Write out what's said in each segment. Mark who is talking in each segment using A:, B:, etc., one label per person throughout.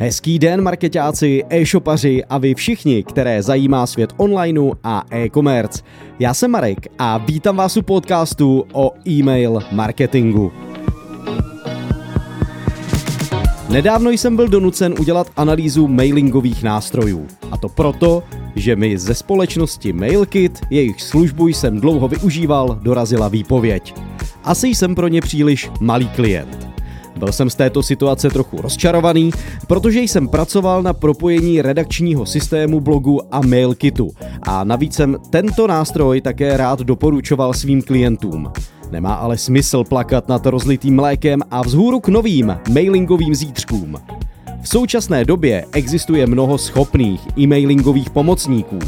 A: Hezký den, marketáci, e-shopaři a vy všichni, které zajímá svět onlineu a e-commerce. Já jsem Marek a vítám vás u podcastu o e-mail marketingu. Nedávno jsem byl donucen udělat analýzu mailingových nástrojů. A to proto, že mi ze společnosti MailKit, jejich službu jsem dlouho využíval, dorazila výpověď. Asi jsem pro ně příliš malý klient. Byl jsem z této situace trochu rozčarovaný, protože jsem pracoval na propojení redakčního systému blogu a MailKitu a navíc jsem tento nástroj také rád doporučoval svým klientům. Nemá ale smysl plakat nad rozlitým mlékem a vzhůru k novým mailingovým zítřkům. V současné době existuje mnoho schopných e-mailingových pomocníků.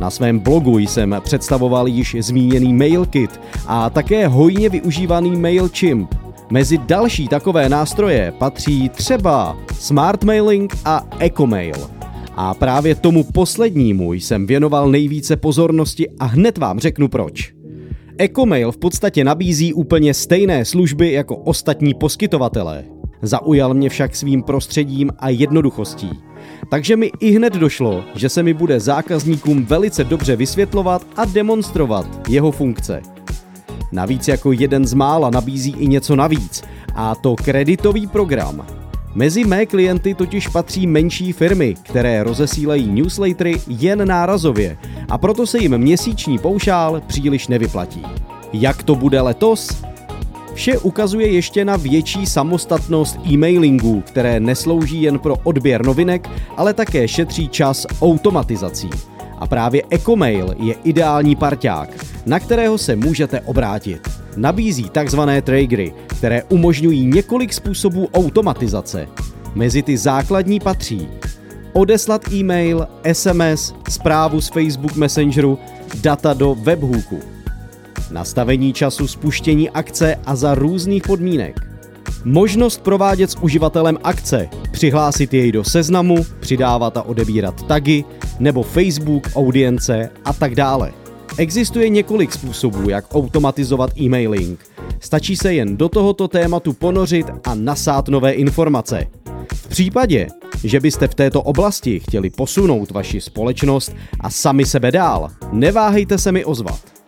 A: Na svém blogu jsem představoval již zmíněný MailKit a také hojně využívaný MailChimp. Mezi další takové nástroje patří třeba Smart Mailing a EcoMail. A právě tomu poslednímu jsem věnoval nejvíce pozornosti a hned vám řeknu proč. EcoMail v podstatě nabízí úplně stejné služby jako ostatní poskytovatelé. Zaujal mě však svým prostředím a jednoduchostí. Takže mi i hned došlo, že se mi bude zákazníkům velice dobře vysvětlovat a demonstrovat jeho funkce. Navíc jako jeden z mála nabízí i něco navíc, a to kreditový program. Mezi mé klienty totiž patří menší firmy, které rozesílají newslettery jen nárazově a proto se jim měsíční paušál příliš nevyplatí. Jak to bude letos? Vše ukazuje ještě na větší samostatnost e-mailingů, které neslouží jen pro odběr novinek, ale také šetří čas automatizací. A právě EcoMail je ideální parťák, na kterého se můžete obrátit. Nabízí takzvané triggery, které umožňují několik způsobů automatizace. Mezi ty základní patří odeslat e-mail, SMS, zprávu z Facebook Messengeru, data do webhooku, nastavení času spuštění akce a za různých podmínek, možnost provádět s uživatelem akce, přihlásit jej do seznamu, přidávat a odebírat tagy, nebo Facebook, audience a tak dále. Existuje několik způsobů, jak automatizovat e-mailing. Stačí se jen do tohoto tématu ponořit a nasát nové informace. V případě, že byste v této oblasti chtěli posunout vaši společnost a sami sebe dál, neváhejte se mi ozvat.